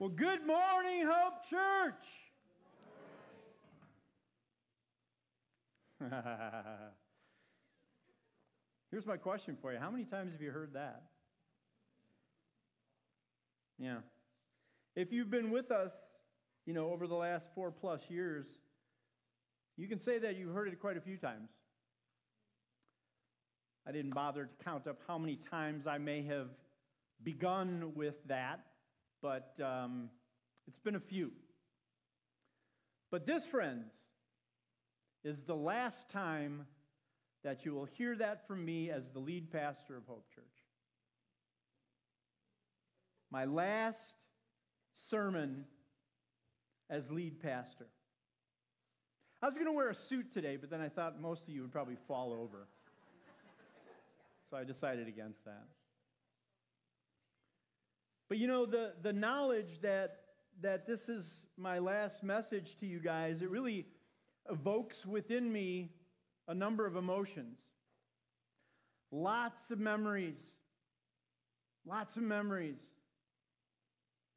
Well, good morning, Hope Church. Here's my question for you How many times have you heard that? Yeah. If you've been with us, you know, over the last four plus years, you can say that you've heard it quite a few times. I didn't bother to count up how many times I may have begun with that but um, it's been a few. But this, friends, is the last time that you will hear that from me as the lead pastor of Hope Church. My last sermon as lead pastor. I was going to wear a suit today, but then I thought most of you would probably fall over. So I decided against that. But you know, the, the knowledge that, that this is my last message to you guys, it really evokes within me a number of emotions. Lots of memories. Lots of memories.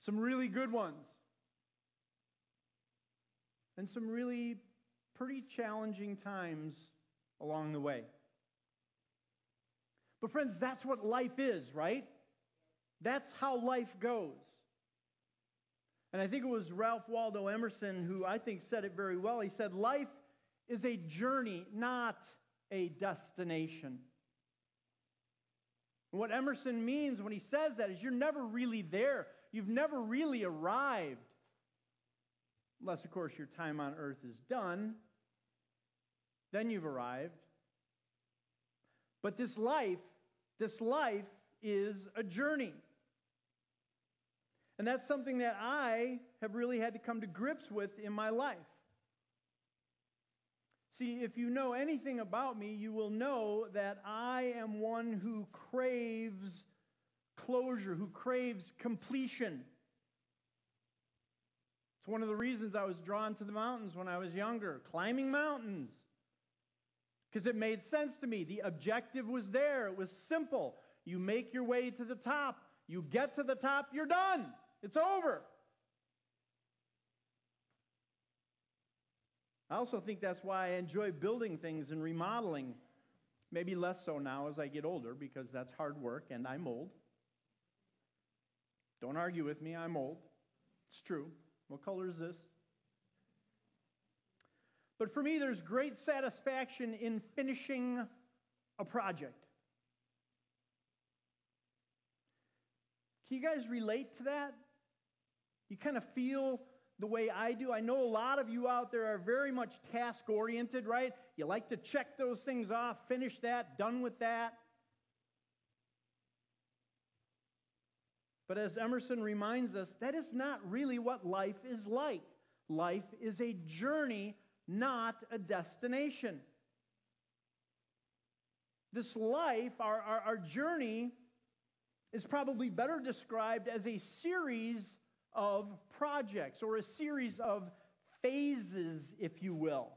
Some really good ones. And some really pretty challenging times along the way. But, friends, that's what life is, right? That's how life goes. And I think it was Ralph Waldo Emerson who I think said it very well. He said, Life is a journey, not a destination. And what Emerson means when he says that is you're never really there. You've never really arrived. Unless, of course, your time on earth is done. Then you've arrived. But this life, this life is a journey. And that's something that I have really had to come to grips with in my life. See, if you know anything about me, you will know that I am one who craves closure, who craves completion. It's one of the reasons I was drawn to the mountains when I was younger, climbing mountains. Because it made sense to me. The objective was there, it was simple. You make your way to the top, you get to the top, you're done. It's over. I also think that's why I enjoy building things and remodeling. Maybe less so now as I get older because that's hard work and I'm old. Don't argue with me, I'm old. It's true. What color is this? But for me, there's great satisfaction in finishing a project. Can you guys relate to that? You kind of feel the way I do. I know a lot of you out there are very much task oriented, right? You like to check those things off, finish that, done with that. But as Emerson reminds us, that is not really what life is like. Life is a journey, not a destination. This life, our, our, our journey, is probably better described as a series of projects or a series of phases, if you will.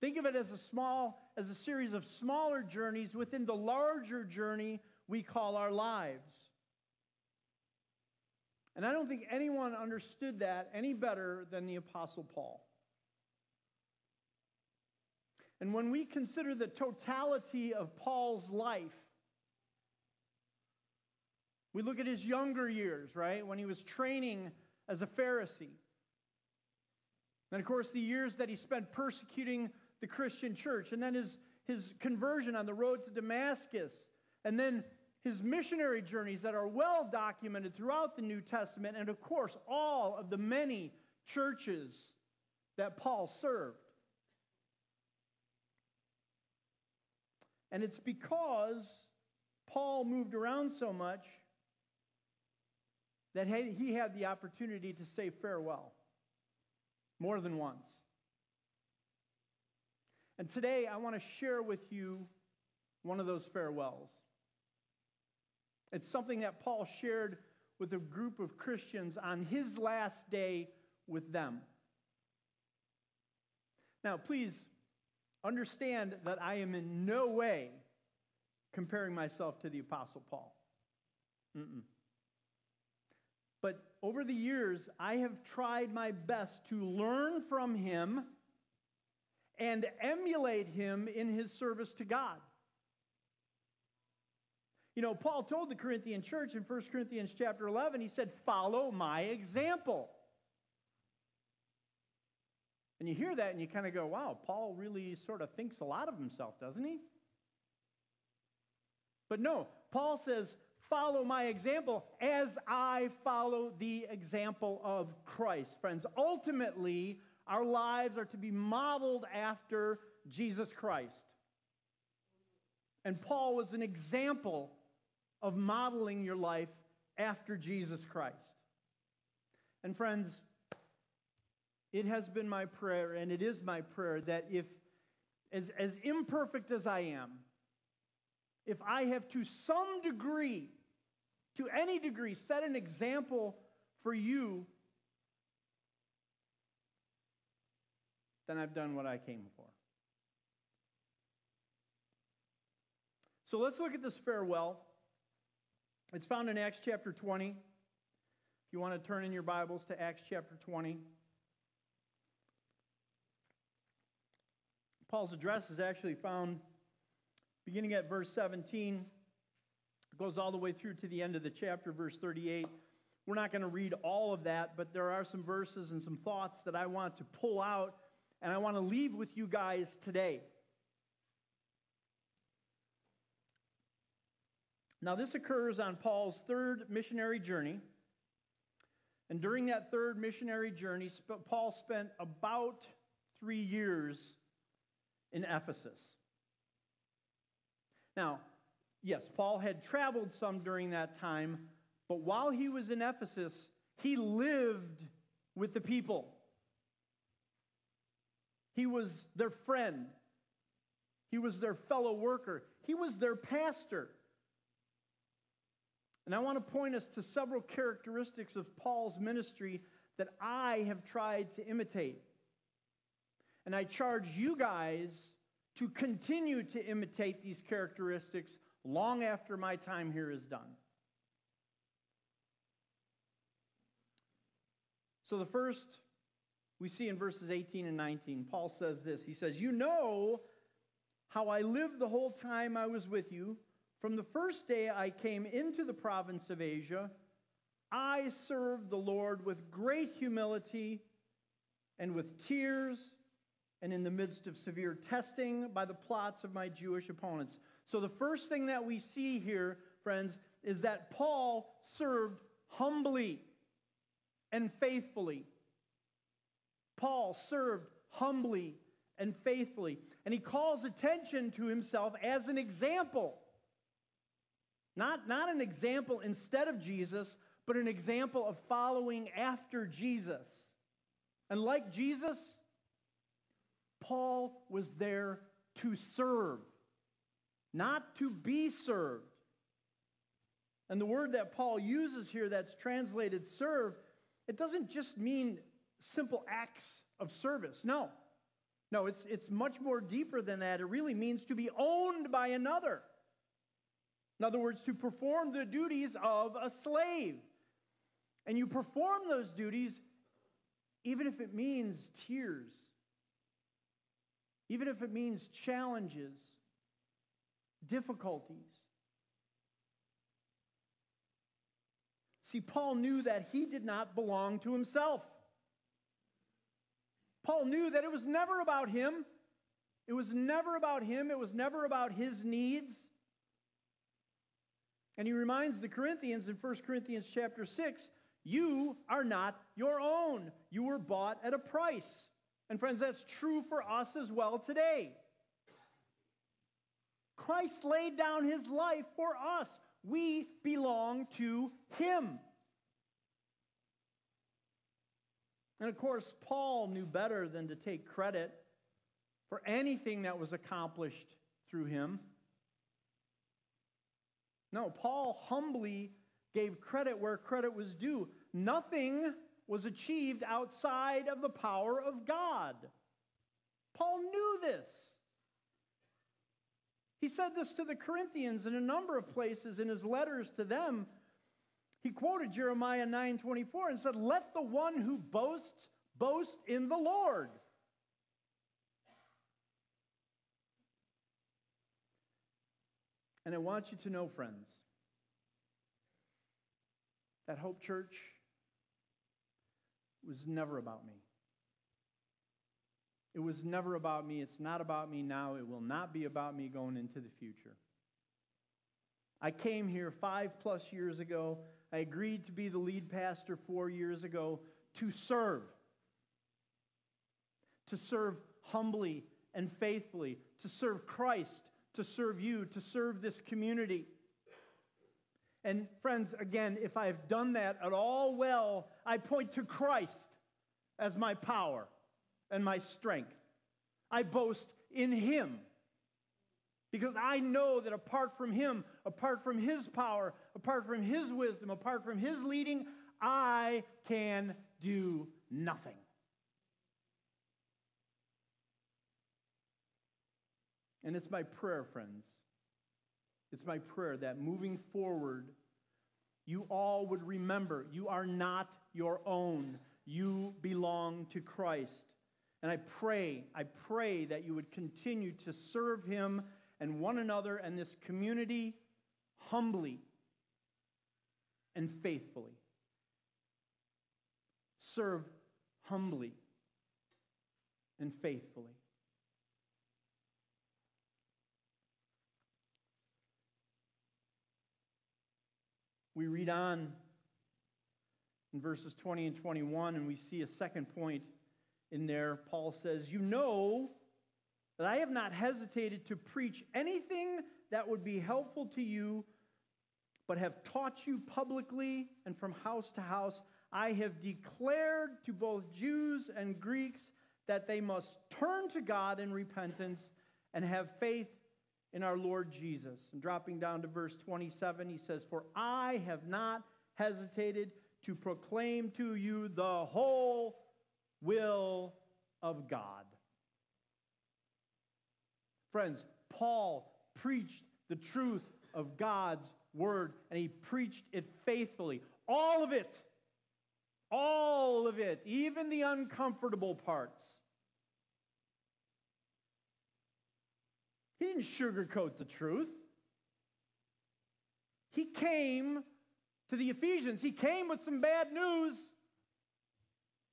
Think of it as a small, as a series of smaller journeys within the larger journey we call our lives. And I don't think anyone understood that any better than the Apostle Paul. And when we consider the totality of Paul's life, we look at his younger years, right? When he was training as a Pharisee. And of course, the years that he spent persecuting the Christian church. And then his, his conversion on the road to Damascus. And then his missionary journeys that are well documented throughout the New Testament. And of course, all of the many churches that Paul served. And it's because Paul moved around so much that he had the opportunity to say farewell more than once. And today I want to share with you one of those farewells. It's something that Paul shared with a group of Christians on his last day with them. Now, please understand that I am in no way comparing myself to the Apostle Paul. Mm-mm. But over the years, I have tried my best to learn from him and emulate him in his service to God. You know, Paul told the Corinthian church in 1 Corinthians chapter 11, he said, Follow my example. And you hear that and you kind of go, wow, Paul really sort of thinks a lot of himself, doesn't he? But no, Paul says, follow my example as I follow the example of Christ. Friends, ultimately, our lives are to be modeled after Jesus Christ. And Paul was an example of modeling your life after Jesus Christ. And friends, it has been my prayer, and it is my prayer, that if, as, as imperfect as I am, if I have to some degree, to any degree, set an example for you, then I've done what I came for. So let's look at this farewell. It's found in Acts chapter 20. If you want to turn in your Bibles to Acts chapter 20. Paul's address is actually found beginning at verse 17. Goes all the way through to the end of the chapter, verse 38. We're not going to read all of that, but there are some verses and some thoughts that I want to pull out and I want to leave with you guys today. Now, this occurs on Paul's third missionary journey. And during that third missionary journey, Paul spent about three years in Ephesus. Now, yes, Paul had traveled some during that time, but while he was in Ephesus, he lived with the people. He was their friend. He was their fellow worker. He was their pastor. And I want to point us to several characteristics of Paul's ministry that I have tried to imitate. And I charge you guys to continue to imitate these characteristics long after my time here is done. So, the first we see in verses 18 and 19, Paul says this He says, You know how I lived the whole time I was with you. From the first day I came into the province of Asia, I served the Lord with great humility and with tears and in the midst of severe testing by the plots of my Jewish opponents. So, the first thing that we see here, friends, is that Paul served humbly and faithfully. Paul served humbly and faithfully. And he calls attention to himself as an example. Not, not an example instead of Jesus, but an example of following after Jesus. And like Jesus, Paul was there to serve, not to be served. And the word that Paul uses here that's translated serve, it doesn't just mean simple acts of service. No. No, it's, it's much more deeper than that. It really means to be owned by another. In other words, to perform the duties of a slave. And you perform those duties even if it means tears even if it means challenges, difficulties. See, Paul knew that he did not belong to himself. Paul knew that it was never about him. It was never about him. It was never about his needs. And he reminds the Corinthians in 1 Corinthians chapter 6 you are not your own. You were bought at a price. And friends, that's true for us as well today. Christ laid down his life for us. We belong to him. And of course, Paul knew better than to take credit for anything that was accomplished through him. No, Paul humbly gave credit where credit was due. Nothing was achieved outside of the power of God. Paul knew this. He said this to the Corinthians in a number of places in his letters to them. He quoted Jeremiah 9:24 and said, "Let the one who boasts boast in the Lord." And I want you to know, friends, that Hope Church was never about me. It was never about me. It's not about me now. It will not be about me going into the future. I came here five plus years ago. I agreed to be the lead pastor four years ago to serve. To serve humbly and faithfully, to serve Christ, to serve you, to serve this community. And friends, again, if I've done that at all well, I point to Christ as my power and my strength. I boast in Him. Because I know that apart from Him, apart from His power, apart from His wisdom, apart from His leading, I can do nothing. And it's my prayer, friends. It's my prayer that moving forward, you all would remember you are not your own. You belong to Christ. And I pray, I pray that you would continue to serve him and one another and this community humbly and faithfully. Serve humbly and faithfully. We read on in verses 20 and 21, and we see a second point in there. Paul says, You know that I have not hesitated to preach anything that would be helpful to you, but have taught you publicly and from house to house. I have declared to both Jews and Greeks that they must turn to God in repentance and have faith in our Lord Jesus. And dropping down to verse 27, he says, For I have not hesitated to proclaim to you the whole will of God. Friends, Paul preached the truth of God's word, and he preached it faithfully. All of it. All of it, even the uncomfortable parts. He didn't sugarcoat the truth. He came to the Ephesians, he came with some bad news.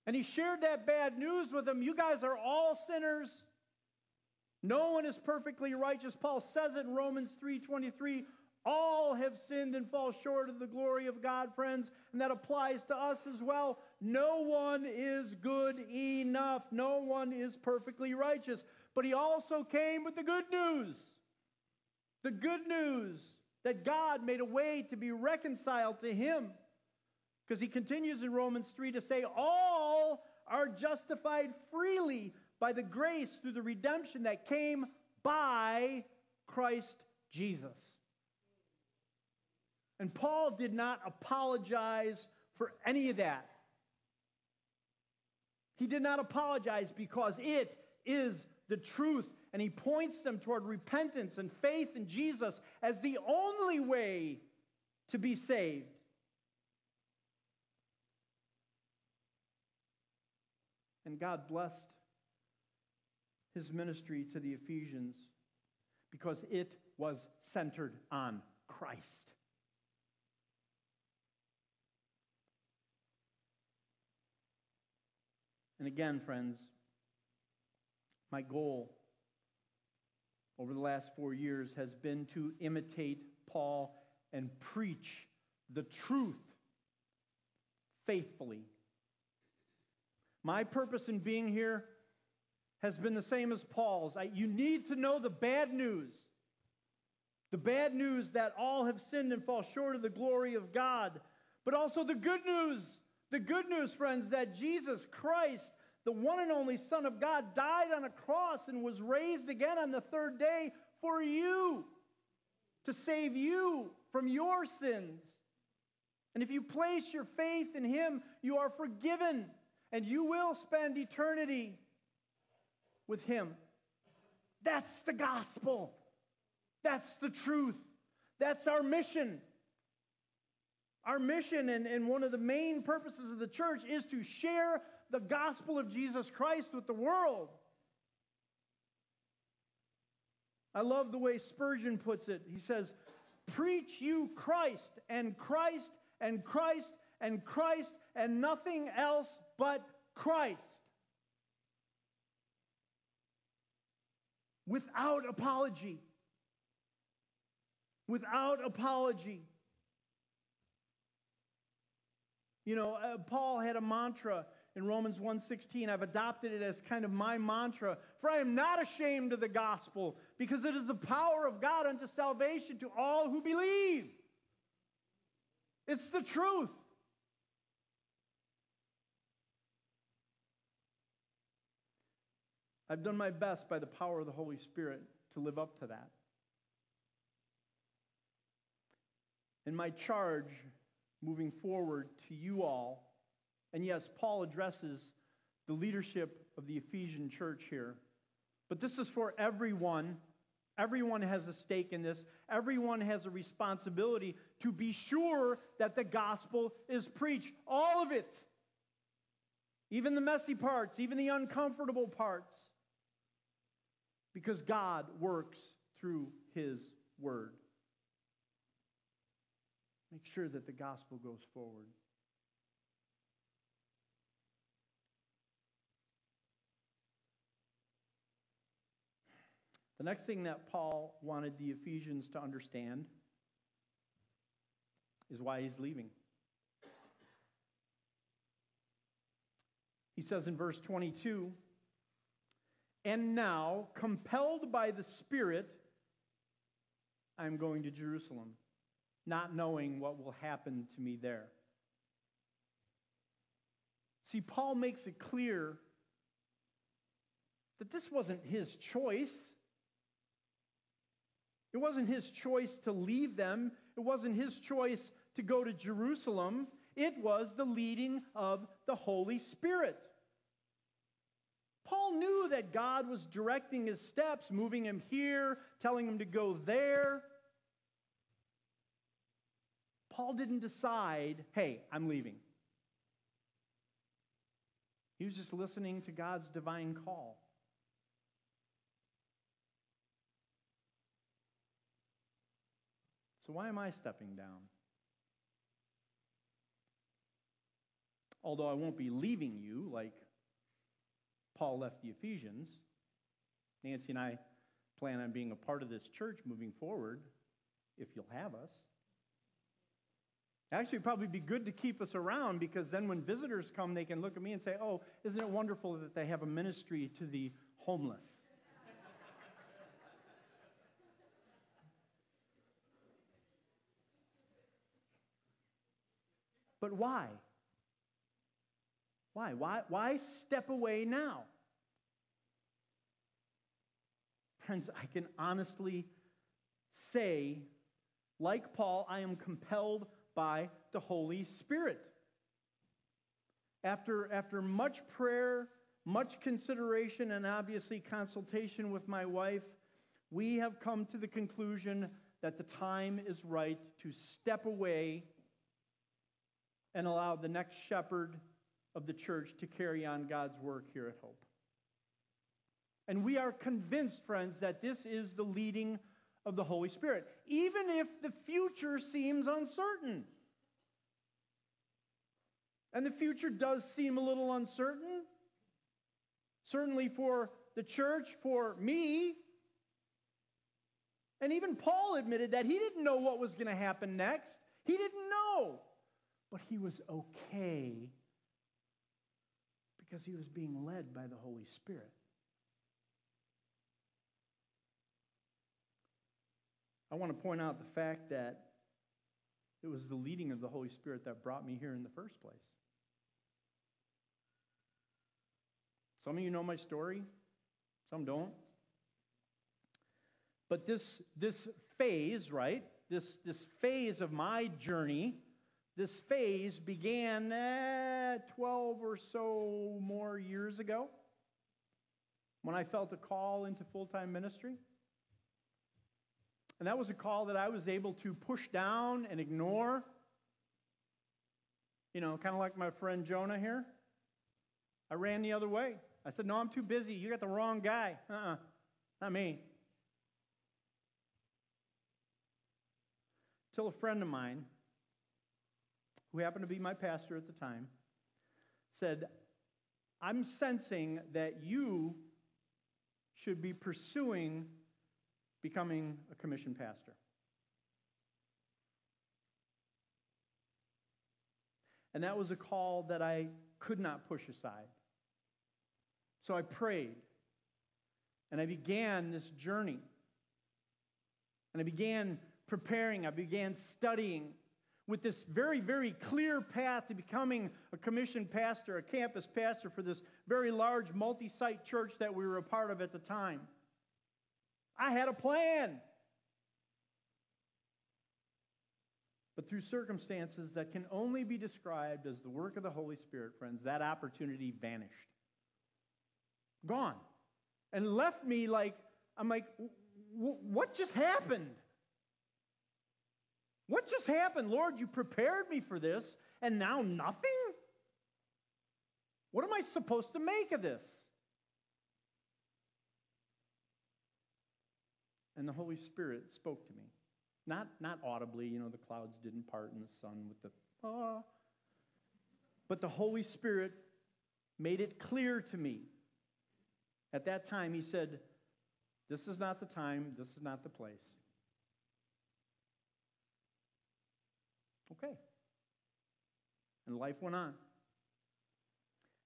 And he shared that bad news with them. You guys are all sinners. No one is perfectly righteous. Paul says it in Romans 3:23, all have sinned and fall short of the glory of God, friends, and that applies to us as well. No one is good enough. No one is perfectly righteous. But he also came with the good news. The good news that God made a way to be reconciled to him. Because he continues in Romans 3 to say, All are justified freely by the grace through the redemption that came by Christ Jesus. And Paul did not apologize for any of that. He did not apologize because it is the truth. And he points them toward repentance and faith in Jesus as the only way to be saved. And God blessed his ministry to the Ephesians because it was centered on Christ. And again, friends, my goal over the last four years has been to imitate Paul and preach the truth faithfully. My purpose in being here has been the same as Paul's. I, you need to know the bad news. The bad news that all have sinned and fall short of the glory of God. But also the good news. The good news, friends, that Jesus Christ, the one and only Son of God, died on a cross and was raised again on the third day for you, to save you from your sins. And if you place your faith in Him, you are forgiven and you will spend eternity with Him. That's the gospel. That's the truth. That's our mission. Our mission and, and one of the main purposes of the church is to share the gospel of Jesus Christ with the world. I love the way Spurgeon puts it. He says, Preach you Christ, and Christ, and Christ, and Christ, and nothing else but Christ. Without apology. Without apology. You know, uh, Paul had a mantra in Romans 1:16. I've adopted it as kind of my mantra, for I am not ashamed of the gospel, because it is the power of God unto salvation to all who believe. It's the truth. I've done my best by the power of the Holy Spirit to live up to that. And my charge moving forward to you all, and yes, Paul addresses the leadership of the Ephesian church here, but this is for everyone. Everyone has a stake in this. Everyone has a responsibility to be sure that the gospel is preached. All of it. Even the messy parts, even the uncomfortable parts because God works through His Word. Make sure that the gospel goes forward. The next thing that Paul wanted the Ephesians to understand is why he's leaving. He says in verse 22 and now, compelled by the Spirit, I'm going to Jerusalem, not knowing what will happen to me there. See, Paul makes it clear that this wasn't his choice. It wasn't his choice to leave them. It wasn't his choice to go to Jerusalem. It was the leading of the Holy Spirit. Paul knew that God was directing his steps, moving him here, telling him to go there. Paul didn't decide, hey, I'm leaving. He was just listening to God's divine call. So, why am I stepping down? Although I won't be leaving you like Paul left the Ephesians. Nancy and I plan on being a part of this church moving forward, if you'll have us. Actually, probably be good to keep us around because then when visitors come, they can look at me and say, Oh, isn't it wonderful that they have a ministry to the homeless? but why? Why? Why, why step away now? Friends, I can honestly say, like Paul, I am compelled by the Holy Spirit. After, after much prayer, much consideration, and obviously consultation with my wife, we have come to the conclusion that the time is right to step away and allow the next shepherd of the church to carry on God's work here at Hope. And we are convinced, friends, that this is the leading of the Holy Spirit, even if the future seems uncertain. And the future does seem a little uncertain, certainly for the church, for me. And even Paul admitted that he didn't know what was going to happen next. He didn't know. But he was okay because he was being led by the Holy Spirit. I want to point out the fact that it was the leading of the Holy Spirit that brought me here in the first place. Some of you know my story, some don't. But this, this phase, right? This, this phase of my journey this phase began eh, 12 or so more years ago when I felt a call into full time ministry. And that was a call that I was able to push down and ignore You know, kind of like my friend Jonah here. I ran the other way. I said, No, I'm too busy. You got the wrong guy. Uh uh-uh, uh not me. Till a friend of mine, who happened to be my pastor at the time, said, I'm sensing that you should be pursuing becoming a commissioned pastor. And that was a call that I could not push aside. So I prayed. And I began this journey. And I began preparing, I began studying with this very, very clear path to becoming a commissioned pastor, a campus pastor for this very large multi site church that we were a part of at the time. I had a plan. But through circumstances that can only be described as the work of the Holy Spirit, friends, that opportunity vanished. Gone. And left me like, I'm like, what just happened? What just happened? Lord, you prepared me for this, and now nothing? What am I supposed to make of this? And the Holy Spirit spoke to me. Not, not audibly, you know, the clouds didn't part and the sun with the, ah. But the Holy Spirit made it clear to me. At that time, He said, This is not the time, this is not the place. Okay. And life went on.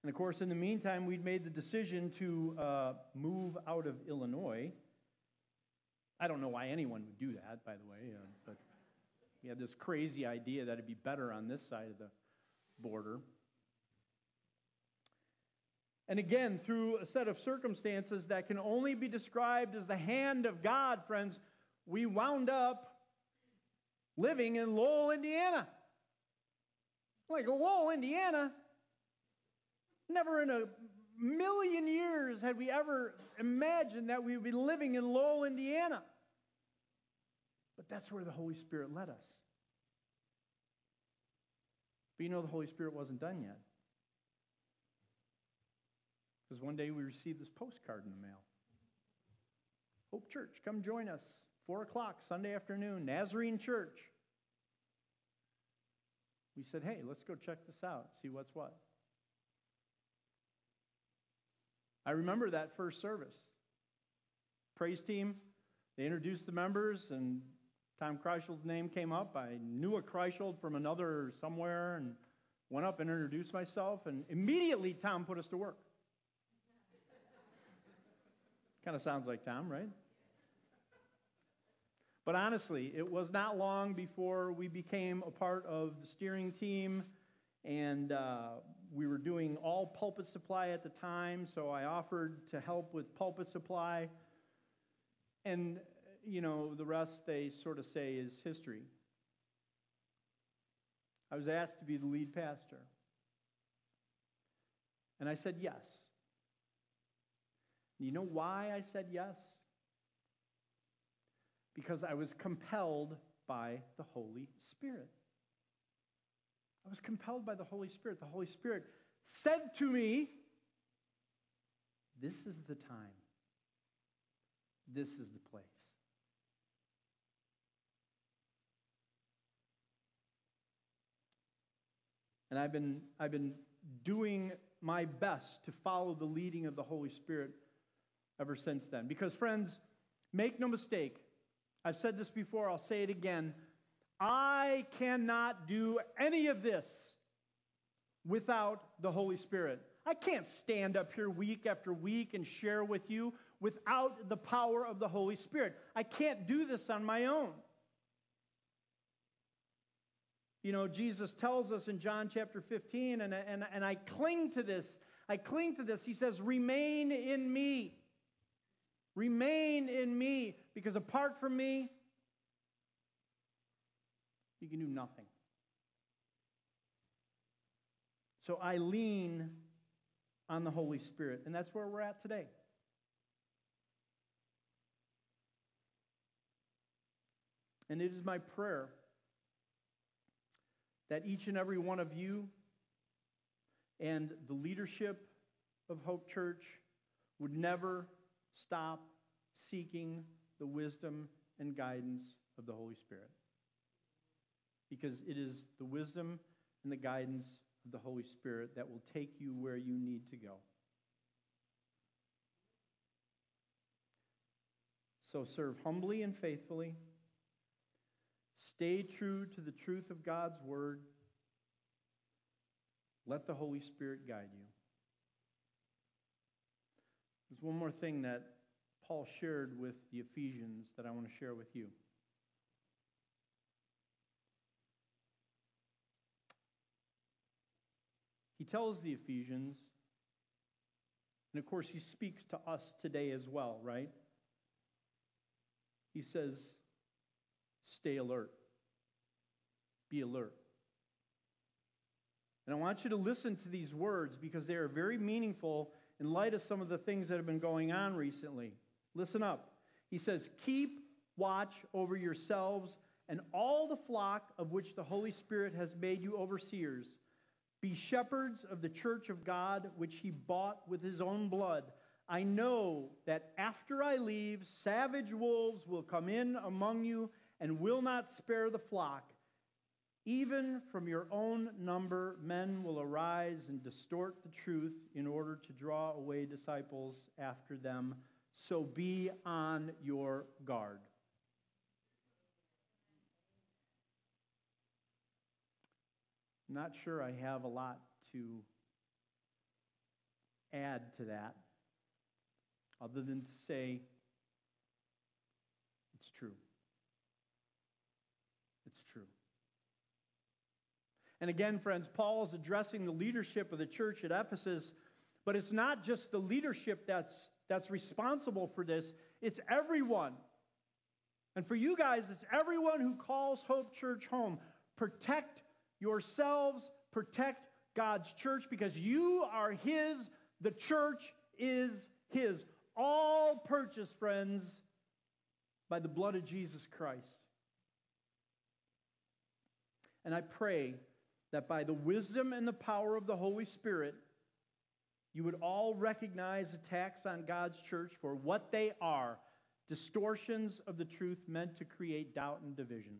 And of course, in the meantime, we'd made the decision to uh, move out of Illinois. I don't know why anyone would do that, by the way, uh, but we had this crazy idea that it'd be better on this side of the border. And again, through a set of circumstances that can only be described as the hand of God, friends, we wound up living in Lowell, Indiana. Like Lowell, Indiana, never in a million years had we ever imagined that we would be living in Lowell, Indiana. But that's where the Holy Spirit led us. But you know, the Holy Spirit wasn't done yet. Because one day we received this postcard in the mail Hope Church, come join us. 4 o'clock, Sunday afternoon, Nazarene Church. We said, hey, let's go check this out, see what's what. I remember that first service. Praise team, they introduced the members, and Tom Kreischold's name came up. I knew a Kreischold from another somewhere and went up and introduced myself, and immediately Tom put us to work. kind of sounds like Tom, right? But honestly, it was not long before we became a part of the steering team, and uh, we were doing all pulpit supply at the time, so I offered to help with pulpit supply. And, you know, the rest they sort of say is history. I was asked to be the lead pastor. And I said yes. You know why I said yes? Because I was compelled by the Holy Spirit. I was compelled by the Holy Spirit. The Holy Spirit said to me, This is the time. This is the place. And I've been, I've been doing my best to follow the leading of the Holy Spirit ever since then. Because, friends, make no mistake, I've said this before, I'll say it again. I cannot do any of this without the Holy Spirit. I can't stand up here week after week and share with you without the power of the Holy Spirit. I can't do this on my own. You know, Jesus tells us in John chapter 15, and, and, and I cling to this. I cling to this. He says, Remain in me. Remain in me, because apart from me, you can do nothing. So I lean on the Holy Spirit, and that's where we're at today. And it is my prayer that each and every one of you And the leadership of Hope Church would never stop seeking the wisdom and guidance of the Holy Spirit. Because it is the wisdom and the guidance of the Holy Spirit that will take you where you need to go. So serve humbly and faithfully. Stay true to the truth of God's word. Let the Holy Spirit guide you. There's one more thing that Paul shared with the Ephesians that I want to share with you. He tells the Ephesians, and of course, he speaks to us today as well, right? He says, stay alert. Be alert. And I want you to listen to these words because they are very meaningful in light of some of the things that have been going on recently. Listen up. He says, Keep watch over yourselves and all the flock of which the Holy Spirit has made you overseers. Be shepherds of the church of God, which he bought with his own blood. I know that after I leave, savage wolves will come in among you and will not spare the flock. Even from your own number, men will arise and distort the truth in order to draw away disciples after them. So be on your guard. Not sure I have a lot to add to that, other than to say it's true. It's true. And again, friends, Paul is addressing the leadership of the church at Ephesus, but it's not just the leadership that's, that's responsible for this, it's everyone. And for you guys, it's everyone who calls Hope Church home. Protect yourselves, protect God's church because you are His. The church is His. All purchased, friends, by the blood of Jesus Christ. And I pray that by the wisdom and the power of the Holy Spirit, you would all recognize attacks on God's church for what they are distortions of the truth meant to create doubt and division.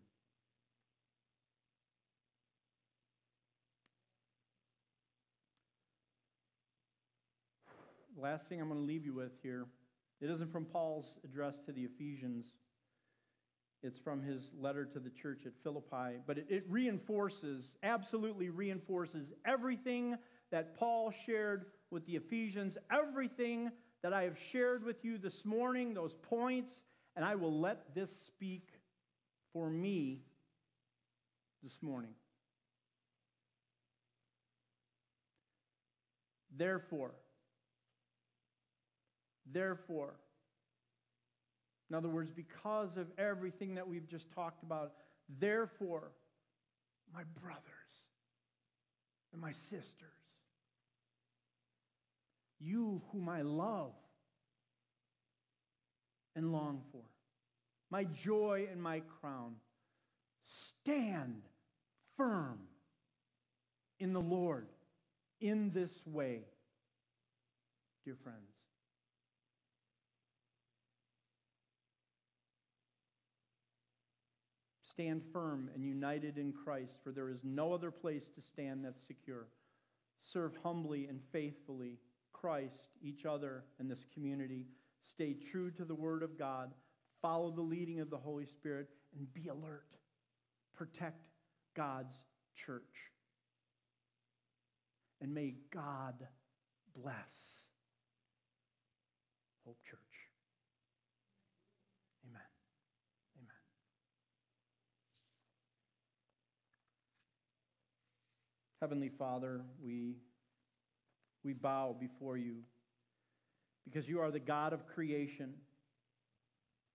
last thing I'm going to leave you with here, it isn't from Paul's address to the Ephesians. It's from his letter to the church at Philippi, but it, it reinforces, absolutely reinforces everything that Paul shared with the Ephesians, everything that I have shared with you this morning, those points, and I will let this speak for me this morning. Therefore, Therefore, in other words, because of everything that we've just talked about, therefore, my brothers and my sisters, you whom I love and long for, my joy and my crown, stand firm in the Lord in this way, dear friends. Stand firm and united in Christ, for there is no other place to stand that's secure. Serve humbly and faithfully Christ, each other, and this community. Stay true to the Word of God. Follow the leading of the Holy Spirit and be alert. Protect God's church. And may God bless Hope Church. Heavenly Father, we, we bow before you because you are the God of creation.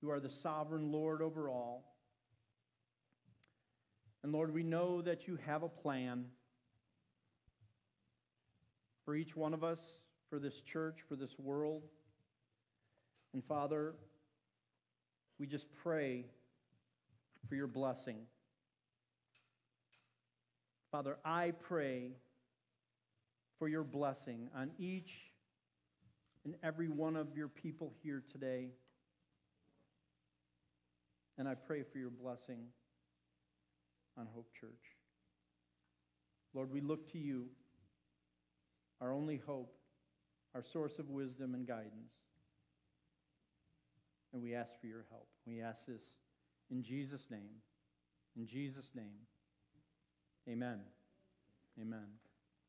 You are the sovereign Lord over all. And Lord, we know that you have a plan for each one of us, for this church, for this world. And Father, we just pray for your blessing. Father, I pray for your blessing on each and every one of your people here today. And I pray for your blessing on Hope Church. Lord, we look to you, our only hope, our source of wisdom and guidance. And we ask for your help. We ask this in Jesus' name. In Jesus' name. Amen. Amen.